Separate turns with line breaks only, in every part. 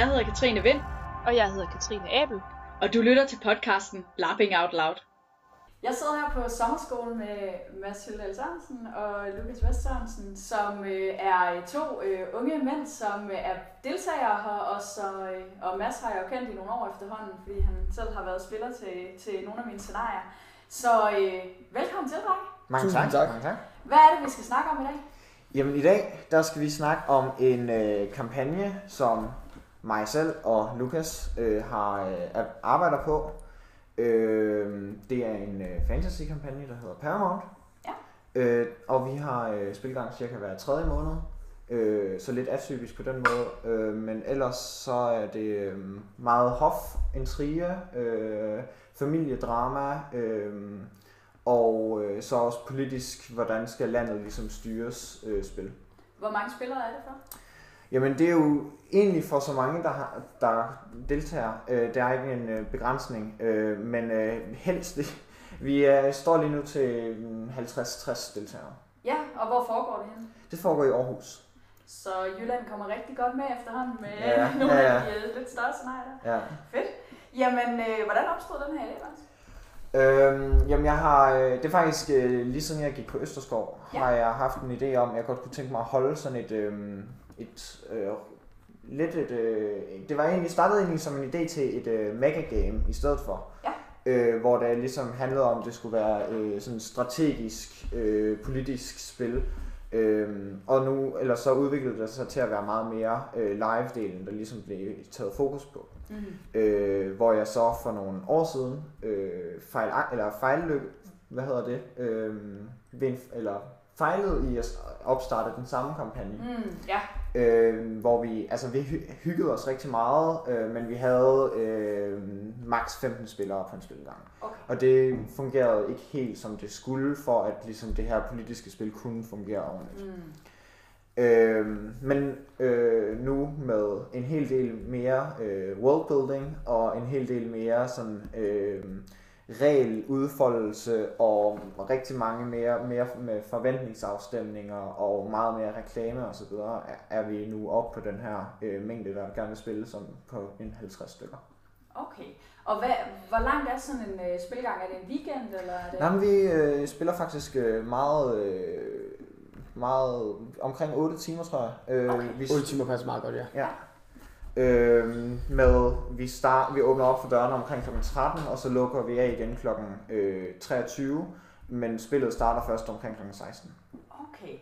Jeg hedder Katrine Vind,
Og jeg hedder Katrine Abel.
og du lytter til podcasten Lapping Out Loud.
Jeg sidder her på sommerskolen med Mads Hyldal Sørensen og Lukas Vest Sørensen, som øh, er to øh, unge mænd, som øh, er deltagere her, og, så, øh, og Mads har jeg jo kendt i nogle år efterhånden, fordi han selv har været spiller til, til nogle af mine scenarier. Så øh, velkommen til dig.
Mange tak.
tak.
Mange tak.
Hvad er det, vi skal snakke om i dag?
Jamen i dag, der skal vi snakke om en øh, kampagne, som mig selv og Lukas øh, har øh, arbejder på. Øh, det er en øh, fantasy-kampagne, der hedder Paramount.
Ja.
Øh, og vi har øh, spilgang cirka hver tredje måned. Øh, så lidt atypisk på den måde. Øh, men ellers så er det øh, meget hof, intriger, øh, familiedrama, øh, og øh, så også politisk, hvordan skal landet ligesom styres øh, spil.
Hvor mange spillere er det for?
Jamen det er jo egentlig for så mange, der, har, der deltager. Øh, der er ikke en øh, begrænsning, øh, men øh, helst vi er, står lige nu til mm, 50-60 deltagere.
Ja, og hvor foregår det henne?
Det foregår i Aarhus.
Så Jylland kommer rigtig godt med efterhånden med
Ja,
nogle
ja,
af de øh, lidt større scenarier der.
Ja.
Fedt. Jamen, øh, hvordan opstod den her idé, Mads?
Øhm, jamen jeg har, øh, det er faktisk øh, lige siden jeg gik på Østerskov,
Ja.
ja. har jeg haft en idé om, at jeg godt kunne tænke mig at holde sådan et, øh, et øh, lidt et, øh, det var egentlig, startede egentlig som en idé til et øh, megagame i stedet for.
Ja.
Øh, hvor det ligesom handlede om, at det skulle være øh, sådan strategisk, øh, politisk spil. Øhm, og nu, eller så udviklede det sig til at være meget mere øh, live-delen, der ligesom blev taget fokus på
Mm.
øh, hvor jeg så for nogle år siden øh, fejl, eller fejlløb, hvad hedder det, øh, ved en, eller fejlede i at opstarte den samme kampagne,
Mm, ja.
øh, hvor vi, altså vi hy- hyggede os rigtig meget, øh, men vi havde øh, maks 15 spillere på en spilgang.
Okay.
Og det fungerede ikke helt som det skulle, for at ligesom det her politiske spil kunne fungere ordentligt.
Mm.
Øh, men øh, nu med en hel del mere øh, worldbuilding og en hel del mere sådan øh, regeludfoldelse og rigtig mange mere, mere med forventningsafstemninger og meget mere reklame og så videre, er, er vi nu oppe på den her øh, mængde, der gerne vil spille som på en 50 stykker.
Okay. Og hvad, hvor langt er sådan en øh, spilgang? Er det en weekend, eller er det...
Nej, men vi øh, spiller faktisk øh, meget, øh, meget omkring 8 timer, tror jeg. Øh,
Okay.
vi,
8 timer passer meget godt, ja.
Ja. Øhm, med, vi, start, vi åbner op for dørene omkring kl. 13, og så lukker vi af igen kl. Øh, 23, men spillet starter først omkring kl. 16.
Okay.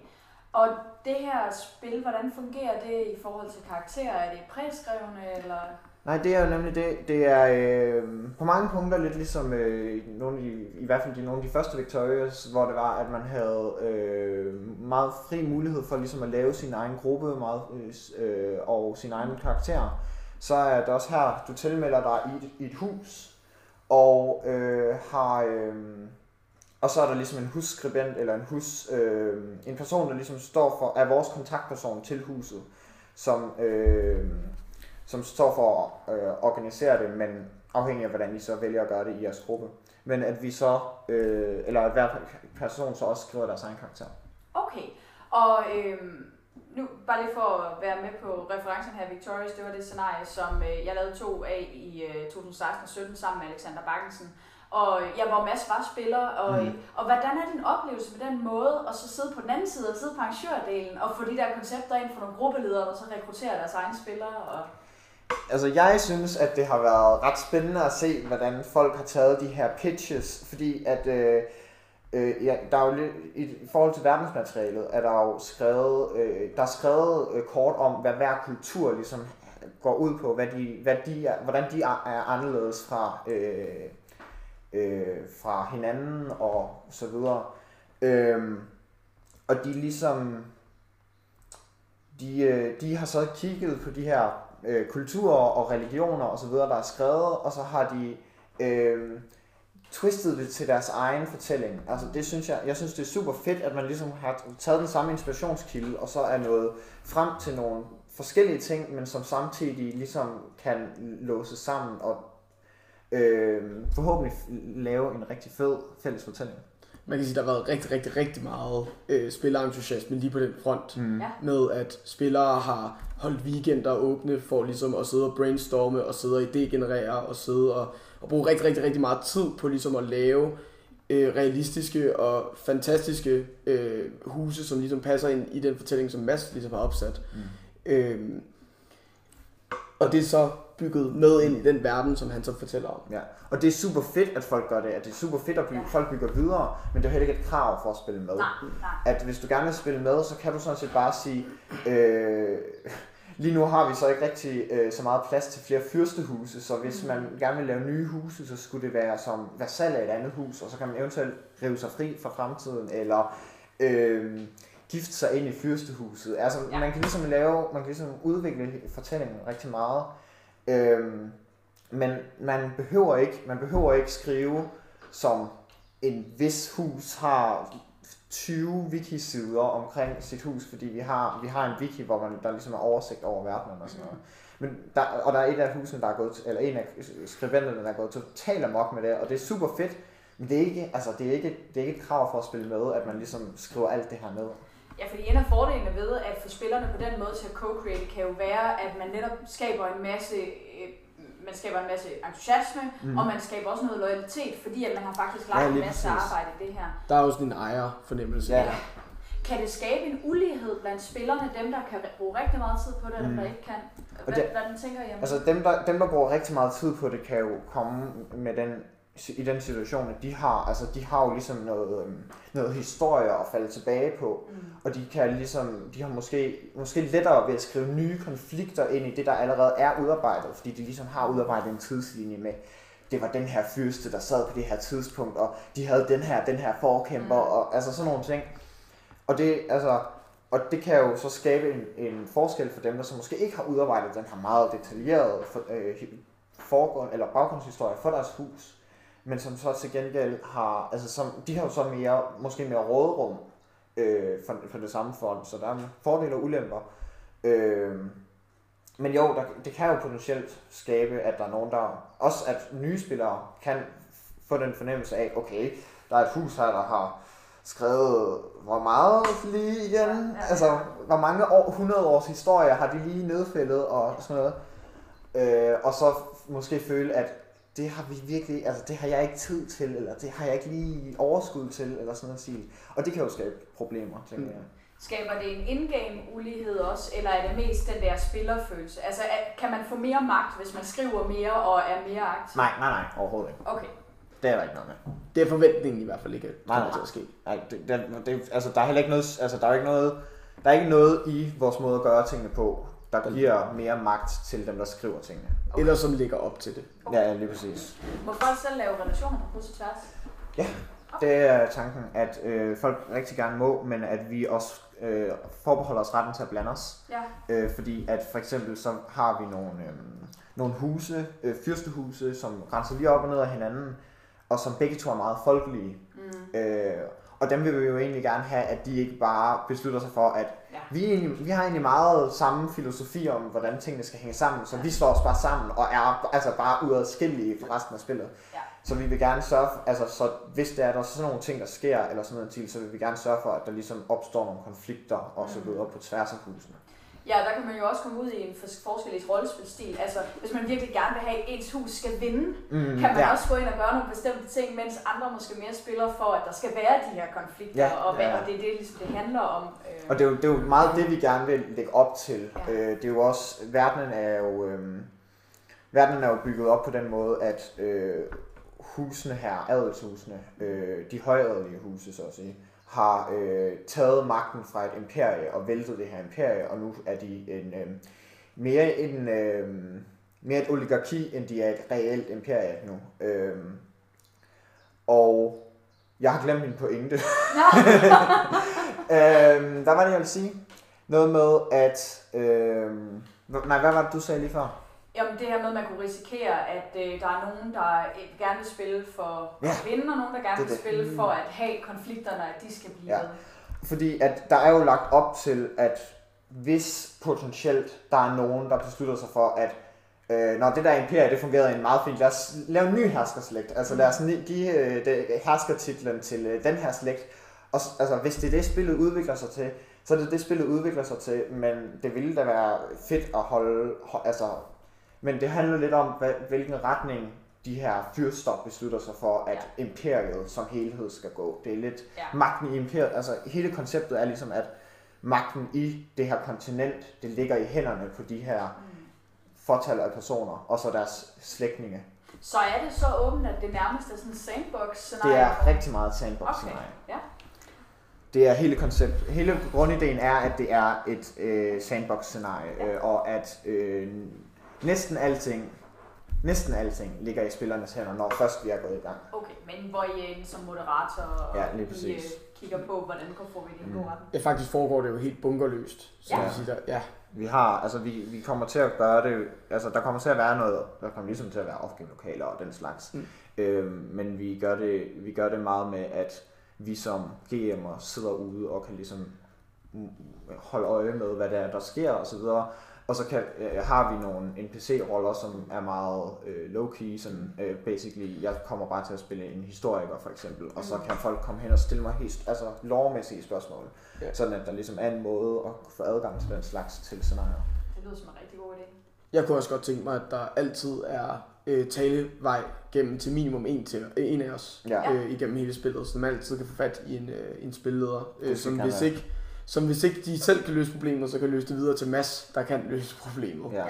Og det her spil, hvordan fungerer det i forhold til karakterer? Er det præskrevne, eller...
Nej, det er jo nemlig det. Det er øh, på mange punkter lidt ligesom øh, nogle af de, i hvert fald de, nogle af de første Victorias, hvor det var, at man havde øh, meget fri mulighed for ligesom at lave sin egen gruppe meget, øh, og sin egen karakter. Så er det også her, du tilmelder dig i et, i et hus, og øh, har... Øh, og så er der ligesom en husskribent eller en hus, øh, en person, der ligesom står for, er vores kontaktperson til huset, som, øh, som står for at øh, organisere det, men afhængig af hvordan I så vælger at gøre det i jeres gruppe. Men at vi så, øh, eller at hver person så også skriver deres egen karakter.
Okay. Og øhm, nu, bare lige for at være med på referencen her, Victorious, det var det scenarie, som øh, jeg lavede to af i øh, 2016 og 17 sammen med Alexander Bakkensen. Og jeg var Mads var spiller, og, mm. og hvordan er din oplevelse med den måde, at så sidde på den anden side og sidde på arrangørdelen, og få de der koncepter ind for nogle gruppeledere, der så rekrutterer deres egne spillere? Og...
Altså jeg synes, at det har været ret spændende at se, hvordan folk har taget de her pitches, fordi at øh, øh, ja, der er jo lidt, i forhold til verdensmaterialet, er der jo skrevet, øh, der er skrevet øh, kort om, hvad hver kultur ligesom går ud på, hvad de, hvad de er, hvordan de er, er anderledes fra, øh, øh, fra hinanden og så videre. Øh, og de ligesom, de, øh, de har så kigget på de her øh, kulturer og religioner og så videre, der er skrevet, og så har de øh, twistet det til deres egen fortælling. Altså det synes jeg, jeg synes det er super fedt, at man ligesom har taget den samme inspirationskilde, og så er nået frem til nogle forskellige ting, men som samtidig ligesom kan låse sammen og øh, forhåbentlig lave en rigtig fed fælles fortælling.
man kan sige, der har været rigtig, rigtig, rigtig meget øh, spillerentusiasme lige på den front.
Mm.
Ja.
Med at spillere har holdt weekender åbne for ligesom at sidde og brainstorme og sidde og idégenerere og sidde og, og bruge rigtig, rigtig, rigtig meget tid på ligesom at lave øh, realistiske og fantastiske øh, huse, som ligesom passer ind i den fortælling, som Mads ligesom har opsat.
Mm.
Øh, og det er så bygget med ind i den verden, som han så fortæller om.
Ja, og det er super fedt, at folk gør det, at det er super fedt, at bygge,
Ja.
folk bygger videre, men det er heller ikke et krav for at spille med.
Nej, nej.
At hvis du gerne vil spille med, så kan du sådan set bare sige, øh, lige nu har vi så ikke rigtig øh, så meget plads til flere fyrstehuse, så hvis man gerne vil lave nye huse, så skulle det være som vasal af et andet hus, og så kan man eventuelt rive sig fri fra fremtiden, eller øh, gifte sig ind i fyrstehuset. Altså,
ja.
man kan ligesom lave, man kan ligesom udvikle fortællingen rigtig meget. Øhm, men man behøver ikke, man behøver ikke skrive som en vis hus har 20 wiki-sider omkring sit hus, fordi vi har, vi har en wiki, hvor man, der ligesom er oversigt over verdenen og sådan noget. Men der, og der er et af husene, der er gået, eller en af skribenterne, der er gået totalt amok med det, og det er super fedt, men det er ikke, altså, det er ikke, det er ikke et krav for at spille med, at man ligesom skriver alt det her ned.
Ja, fordi en af fordelene ved at få spillerne på den måde til at co-create, kan jo være, at man netop skaber en masse, øh, man skaber en masse entusiasme, mm. og man skaber også noget loyalitet, fordi at man har faktisk lagt
Ja,
en masse
præcis.
arbejde i det her.
Der er også en ejer-fornemmelse.
Ja.
der.
Kan det skabe en ulighed blandt spillerne, dem der kan bruge rigtig meget tid på det, og dem
Mm.
der ikke kan?
Og
Hvad,
det-
hvordan tænker I om
Altså dem der, dem, der bruger rigtig meget tid på det, kan jo komme med den, i den situation, at de har, altså, de har jo ligesom noget, øhm, noget historie at falde tilbage på,
Mm.
og de kan ligesom, de har måske, måske lettere ved at skrive nye konflikter ind i det, der allerede er udarbejdet, fordi de ligesom har udarbejdet en tidslinje med, det var den her fyrste, der sad på det her tidspunkt, og de havde den her, den her forkæmper,
Mm.
og altså sådan nogle ting. Og det, altså, og det kan jo så skabe en, en forskel for dem, der så måske ikke har udarbejdet den her meget detaljerede for, øh, forgrund, eller baggrundshistorie for deres hus, men som så til gengæld har, altså som, de har jo så mere, måske mere råderum øh, for, for det samme fond, så der er fordele og ulemper. Øh, men jo, der, det kan jo potentielt skabe, at der er nogen, der, også at nye spillere kan få den fornemmelse af, okay, der er et hus her, der har skrevet, hvor meget lige igen,
Ja, ja, ja.
altså hvor mange år, 100 års historie har de lige nedfældet og sådan noget. Øh, og så måske føle, at det har vi virkelig, altså det har jeg ikke tid til, eller det har jeg ikke lige overskud til, eller sådan noget stil. Og det kan jo skabe problemer, tænker
Mm.
jeg.
Skaber det en in-game ulighed også, eller er det mest den der spillerfølelse? Altså kan man få mere magt, hvis man skriver mere og er mere aktiv?
Nej, nej, nej, overhovedet ikke.
Okay.
Det er der ikke noget med.
Det er forventningen i hvert fald ikke, at
Nej,
kommer
nej.
til at ske.
Nej, det, det, det, altså der er heller ikke noget, altså der er ikke noget, der er ikke noget i vores måde at gøre tingene på, der giver mere magt til dem, der skriver tingene.
Okay.
Eller som ligger op til det.
Ja, ja, lige præcis.
Må folk selv lave relationer på kryds og tværs?
Det er tanken, at øh, folk rigtig gerne må, men at vi også øh, forbeholder os retten til at blande os.
Ja.
Øh, fordi at for eksempel så har vi nogle, øh, nogle huse, øh, fyrstehuse, som grænser lige op og ned af hinanden, og som begge to er meget folkelige.
Mm.
Øh, og dem vil vi jo egentlig gerne have, at de ikke bare beslutter sig for, at
Ja.
vi, egentlig, vi har egentlig meget samme filosofi om, hvordan tingene skal hænge sammen, så vi slår os bare sammen og er altså bare uadskillelige for resten af spillet.
Ja.
Så vi vil gerne sørge for, altså så hvis der er der er sådan nogle ting, der sker, eller sådan noget til, så vil vi gerne sørge for, at der ligesom opstår nogle konflikter og så
Mm.
videre på tværs af husene.
Ja, der kan man jo også komme ud i en fors- forskellig rollespilstil. Altså, hvis man virkelig gerne vil have, at ens hus skal vinde,
Mm,
kan man ja. også gå ind og gøre nogle bestemte ting, mens andre måske mere spiller for, at der skal være de her konflikter,
Ja,
og,
ja.
og det er det, ligesom, det handler om. Øh,
Og det er, jo, det er jo meget det, vi gerne vil lægge op til.
Ja.
Øh, det er jo også, verdenen er jo, øh, verdenen er jo bygget op på den måde, at øh, husene her, adelshusene, øh, de højadelige huse, så at sige, har øh, taget magten fra et imperie og væltet det her imperie, og nu er de en, øh, mere, en, øh, mere et oligarki, end de er et reelt imperie nu. Øh, og jeg har glemt min pointe. øhm, der var det, jeg ville sige. Noget med, at... Øhm, nej, hvad var det, du sagde lige før?
Jamen det her med, at man kunne risikere, at øh, der er nogen, der øh, gerne vil spille for
Ja.
at vinde, og nogen, der gerne
Det
vil
det.
spille for at have konflikterne, at de skal blive
Ja.
med.
Fordi at der er jo lagt op til, at hvis potentielt der er nogen, der beslutter sig for, at øh, når det der imperie, det fungerede en meget fint, lad os lave en ny herskerslægt. Altså lad os give øh, det, herskertitlen til øh, den her slægt. Og altså, hvis det er det, spillet udvikler sig til, så er det det, spillet udvikler sig til, men det ville da være fedt at holde, ho- altså, men det handler lidt om, hvad, hvilken retning de her fyrstop beslutter sig for, at ja. imperiet som helhed skal gå. Det er lidt
Ja.
magten i imperiet, altså hele konceptet er ligesom, at magten i det her kontinent, det ligger i hænderne på de her fortal af personer, og så deres slægtninge.
Så er det så åbent, at det nærmest er sådan en sandbox
Det er rigtig meget sandbox
Okay, ja.
Det er hele koncept. Hele grundideen er, at det er et øh, sandbox-scenarie,
Ja.
øh, og at øh, næsten alting, næsten alting ligger i spillernes hænder, når først vi er gået i gang.
Okay, men hvor I er inde som moderator og
Ja, lige
I,
præcis.
øh, kigger på, hvordan får vi det i en god
Mm.
retning.
Ja, faktisk foregår det jo helt bunkerløst. Så
Ja.
ja. Sige der, ja.
Vi har, altså vi, vi kommer til at gøre det, altså der kommer til at være noget, der kommer ligesom til at være off-game lokaler og den slags.
Mm.
Øhm, men vi gør, det, vi gør det meget med, at vi som GM'er sidder ude og kan ligesom mm, holde øje med, hvad det er, der sker og så videre. Og så kan, øh, har vi nogle NPC-roller, som er meget øh, low-key, sådan øh, basically, jeg kommer bare til at spille en historiker for eksempel, og så kan folk komme hen og stille mig helt, altså lovmæssige spørgsmål,
Ja.
sådan at der ligesom er en måde at få adgang til den slags til scenarier.
Det lyder som en rigtig god idé.
Jeg kunne også godt tænke mig, at der altid er øh, talevej gennem til minimum en, til, øh, en af os
Ja.
øh, igennem hele spillet, så man altid kan få fat i en, øh, en spilleder, øh, som, hvis
være.
Som hvis ikke de selv kan løse problemet, så kan løse det videre til Mads, der kan løse problemet.
Ja.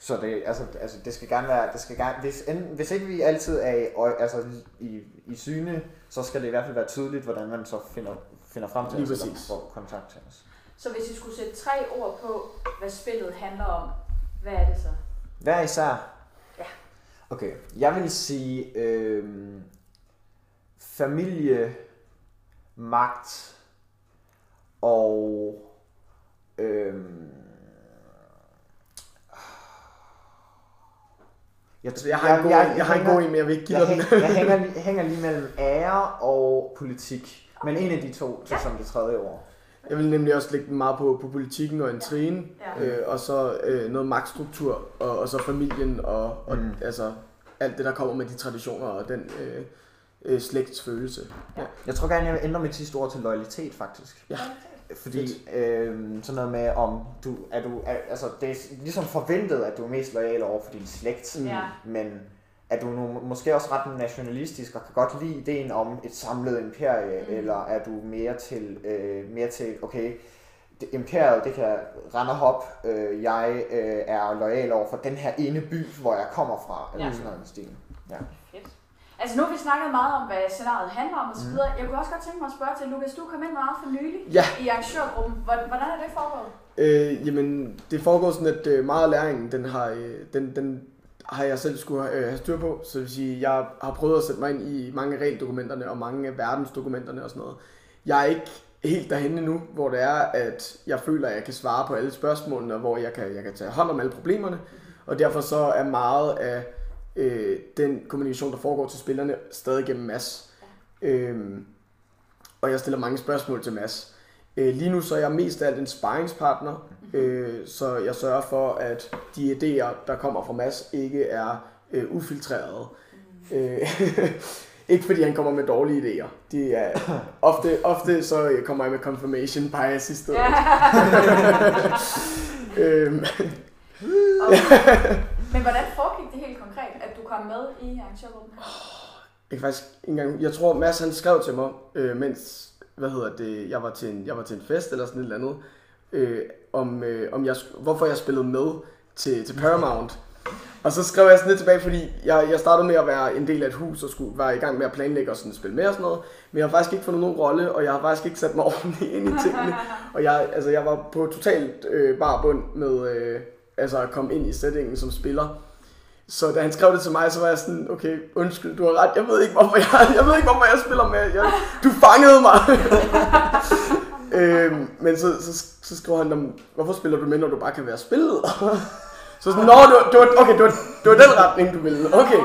Så det, altså, altså, det skal gerne være, det skal gerne, hvis, hvis ikke vi altid er i, altså, i, i syne, så skal det i hvert fald være tydeligt, hvordan man så finder, finder frem til
Lige
os,
præcis.
får kontakt til os.
Så hvis I skulle sætte tre ord på, hvad spillet handler om, hvad er det så?
Hver især?
Ja.
Okay, jeg vil sige øh, familie, magt og øh, jeg,
jeg har en god, jeg, jeg, har en god en, men jeg vil ikke give
jeg,
dig den.
jeg hænger, lige- hænger lige mellem ære og politik. Men en af de to til
Ja.
som det tredje ord.
Jeg vil nemlig også lægge den meget på, på politikken og intrigen,
Ja.
øh, og så øh, noget magtstruktur, og, og så familien, og, og
Mm.
altså alt det, der kommer med de traditioner og den øh, øh, slægtsfølelse. Ja.
Jeg tror gerne, jeg vil ændre mit sidste ord til loyalitet, faktisk.
Ja.
Fordi øh, sådan noget med, om du er du, er, altså det er ligesom forventet, at du er mest lojal over for din slægt,
Mm.
Men er du nu måske også ret nationalistisk og kan godt lide ideen om et samlet imperie,
Mm.
eller er du mere til, øh, mere til okay, det, imperiet, det kan rende og hop, øh, jeg øh, er lojal over for den her ene by, hvor jeg kommer fra, eller
Ja.
sådan noget stil. Ja.
Altså nu har vi snakket meget om, hvad scenariet handler om osv. Mm. Jeg kunne også godt tænke mig at spørge til, Lukas, du kom ind meget for nylig
Ja.
i arrangørgruppen. Hvordan hvordan er det foregået?
Øh, jamen, det foregår sådan, at øh, meget af læringen, den har, øh, den, den har jeg selv skulle øh, have styr på. Så det vil sige, jeg har prøvet at sætte mig ind i mange af regeldokumenterne og mange af verdensdokumenterne og sådan noget. Jeg er ikke helt derhen nu, hvor det er, at jeg føler, at jeg kan svare på alle spørgsmålene, og hvor jeg kan, jeg kan tage hånd om alle problemerne. Og derfor så er meget af øh, den kommunikation, der foregår til spillerne, stadig gennem Mads. Øhm, og jeg stiller mange spørgsmål til Mads. Øh, lige nu så er jeg mest af alt en sparringspartner, øh, så jeg sørger for, at de idéer, der kommer fra Mads, ikke er øh, ufiltrerede. Øh, ikke fordi han kommer med dårlige idéer. Det er ofte, ofte så øh, kommer jeg med confirmation bias i stedet. øhm,
Og, men hvordan foregik det helt konkret, at du kom med i arrangørgruppen?
Jeg kan faktisk ikke engang, jeg tror Mads han skrev til mig, øh, mens, hvad hedder det, jeg var til en, jeg var til en fest eller sådan et eller andet, øh, om, øh, om jeg, hvorfor jeg spillede med til, til Paramount. Og så skrev jeg sådan lidt tilbage, fordi jeg, jeg startede med at være en del af et hus og skulle være i gang med at planlægge og sådan spille med og sådan noget. Men jeg har faktisk ikke fundet nogen rolle, og jeg har faktisk ikke sat mig ordentligt ind i tingene. Og jeg, altså, jeg var på totalt øh, bare bund med øh, altså at komme ind i settingen som spiller. Så da han skrev det til mig, så var jeg sådan, okay, undskyld, du har ret. Jeg ved ikke, hvorfor jeg, jeg, ved ikke, hvorfor jeg spiller med. Jeg, du fangede mig. øhm, men så, så, så skrev han, "Nå, hvorfor spiller du med, når du bare kan være spillet? så sådan, nå, det var, det var, okay, det var, det var den retning, du ville. Okay.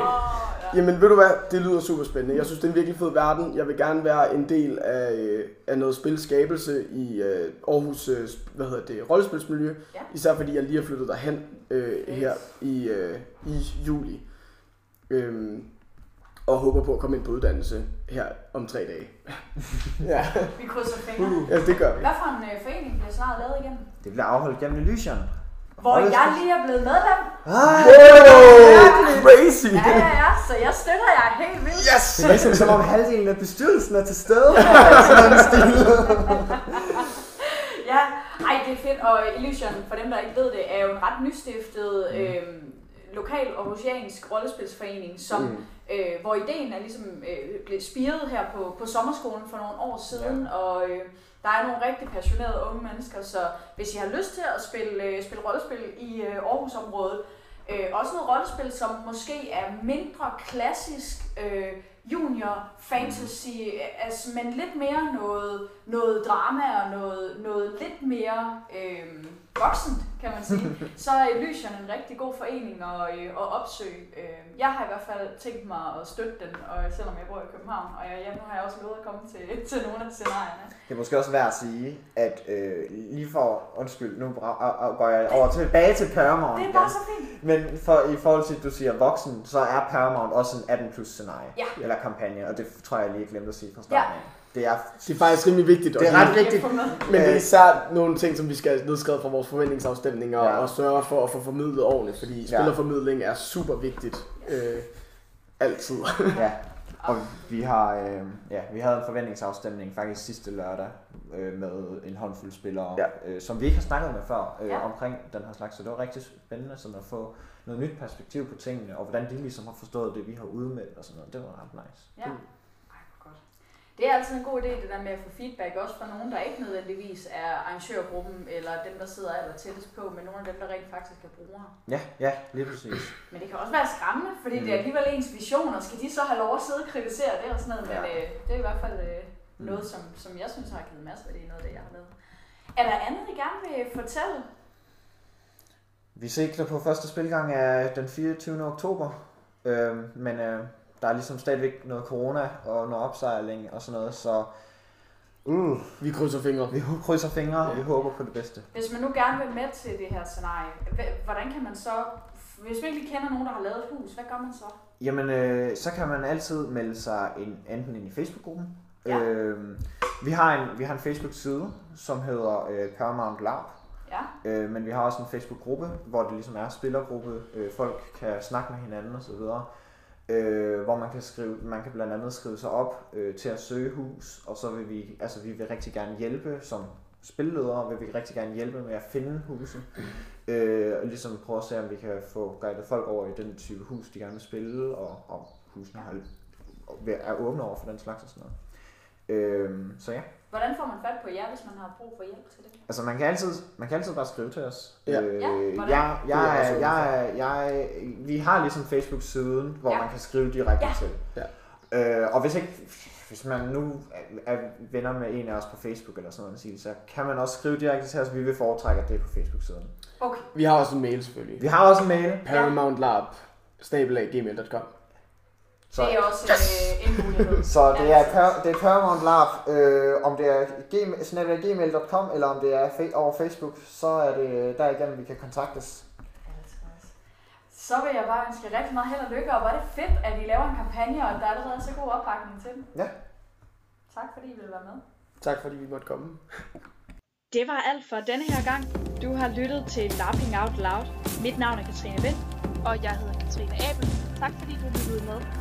Jamen ved du hvad, det lyder super spændende. Jeg synes, det er en virkelig fed verden. Jeg vil gerne være en del af, øh, af noget spilskabelse i øh, Aarhus øh, hvad hedder det, rollespilsmiljø.
Ja.
Især fordi jeg lige er flyttet derhen øh, her i, øh, i juli. Øhm, og håber på at komme ind på uddannelse her om tre dage. ja.
Vi krydser fingre.
ja, det gør vi.
Hvad for en øh, forening bliver snart lavet igen?
Det bliver afholdt gennem Elysion.
Hvor jeg lige er blevet medlem.
Ej,
Wow, crazy!
Ja, ja, ja, så jeg støtter jer helt vildt.
Yes!
det er næsten som om halvdelen af bestyrelsen er til stede. Sådan noget stil.
Ja, ej, det er fedt. Og Illusion, for dem, der ikke ved det, er jo en ret nystiftet øh, lokal aarhusiansk rollespilsforening, som, mm. øh, hvor ideen er ligesom øh, blevet spiret her på, på sommerskolen for nogle år siden, ja. og øh, der er nogle rigtig passionerede unge mennesker, så hvis I har lyst til at spille, øh, spille rollespil i øh, Aarhusområdet, øh, også noget rollespil, som måske er mindre klassisk øh, junior fantasy, øh, altså, men lidt mere noget, noget drama og noget, noget lidt mere øh, voksent, kan man sige, så er Elysion en rigtig god forening at, øh, at opsøge. Øh, jeg har i hvert fald tænkt mig at støtte den, og selvom jeg bor i København, og jeg, ja, nu har jeg også lovet at komme til, til nogle af scenarierne.
Det er måske også værd at sige, at øh, lige for, undskyld, nu går jeg over tilbage til Paramount.
Det er
igen.
bare så fint.
Men for, i forhold til, at du siger voksen, så er Paramount også en 18 plus scenarie.
Ja.
Eller kampagne, og det tror jeg lige glemte at sige fra starten af. Det er,
Det er faktisk rimelig vigtigt.
det er ret vigtigt.
Men det er
Øh,
især nogle ting, som vi skal have nedskrevet fra vores forventningsafstemninger
Ja.
og sørge for at få formidlet ordentligt, fordi spillerformidling er super vigtigt. Øh, altid.
Ja, og vi har, øh, ja, vi havde en forventningsafstemning faktisk sidste lørdag øh, med en håndfuld spillere,
Ja.
øh, som vi ikke har snakket med før øh,
Ja.
omkring den her slags, så det var rigtig spændende sådan at få noget nyt perspektiv på tingene, og hvordan de ligesom har forstået det, vi har udmeldt og sådan noget. Det var ret nice.
Ja. Det er altid en god idé, det der med at få feedback, også fra nogen, der ikke nødvendigvis er arrangørgruppen, eller dem, der sidder aller tættest på, men nogle af dem, der rent faktisk er brugere.
Ja, ja, lige præcis.
Men det kan også være skræmmende, fordi mm. det er alligevel ens visioner. Skal de så have lov at sidde og kritisere det og sådan noget? Men
Ja.
øh, det er i hvert fald øh, noget, som, som jeg synes har givet masser af det noget af det, jeg har lavet. Er der andet, I gerne vil fortælle?
Vi sigter på første spilgang af den 24. oktober, øh, men øh, der er ligesom stadigvæk noget corona og noget opsejling og sådan noget, så uh,
Vi krydser fingre.
vi krydser fingre, og
Ja.
vi håber på det bedste.
Hvis man nu gerne vil med til det her scenarie, hvordan kan man så... Hvis man ikke kender nogen, der har lavet et hus, hvad gør man så?
Jamen, øh, så kan man altid melde sig ind, enten ind i Facebook-gruppen.
Ja.
Øh, vi, har en, vi har en Facebook-side, som hedder øh, Paramount Lab.
Ja,
Øh, men vi har også en Facebook-gruppe, hvor det ligesom er spillergruppe. Øh, folk kan snakke med hinanden osv. Øh, hvor man kan skrive, man kan blandt andet skrive sig op øh, til at søge hus, og så vil vi, altså vi vil rigtig gerne hjælpe som spilledere, vil vi rigtig gerne hjælpe med at finde huse. Øh, og ligesom prøve at se, om vi kan få guidet folk over i den type hus, de gerne vil spille, og og husene har, er åbne over for den slags og sådan noget. Øh, så ja.
hvordan får man fat på jer, hvis man har brug for hjælp til det?
Altså man kan altid, man kan altid bare skrive til os.
Ja.
Øh,
Ja,
jeg,
er
jeg, jeg, jeg, jeg, vi har ligesom Facebook-siden, hvor
Ja.
man kan skrive direkte
Ja.
til.
Ja.
Øh, og hvis ikke, hvis man nu er, er venner med en af os på Facebook eller sådan noget, sige, så kan man også skrive direkte til os. Vi vil foretrække, at det er på Facebook-siden.
Okay,
Vi har også en mail selvfølgelig.
Vi har også en mail.
Paramountlab gmail.com
Så,
det er også øh, en mulighed.
så det er, per, det er Paramount Lab, øh, om det er gmail.com eller om det er fa- over Facebook, så er det derigennem, vi kan kontaktes.
Så vil jeg bare ønske jer rigtig meget held og lykke, og er det fedt, at I laver en kampagne, og der er allerede så god opbakning til den.
Ja.
Tak fordi I ville være med.
Tak fordi vi måtte komme.
Det var alt for denne her gang. Du har lyttet til Lapping Out Loud. Mit navn er Katrine Vind.
Og jeg hedder Katrine Abel. Tak fordi du lyttede med.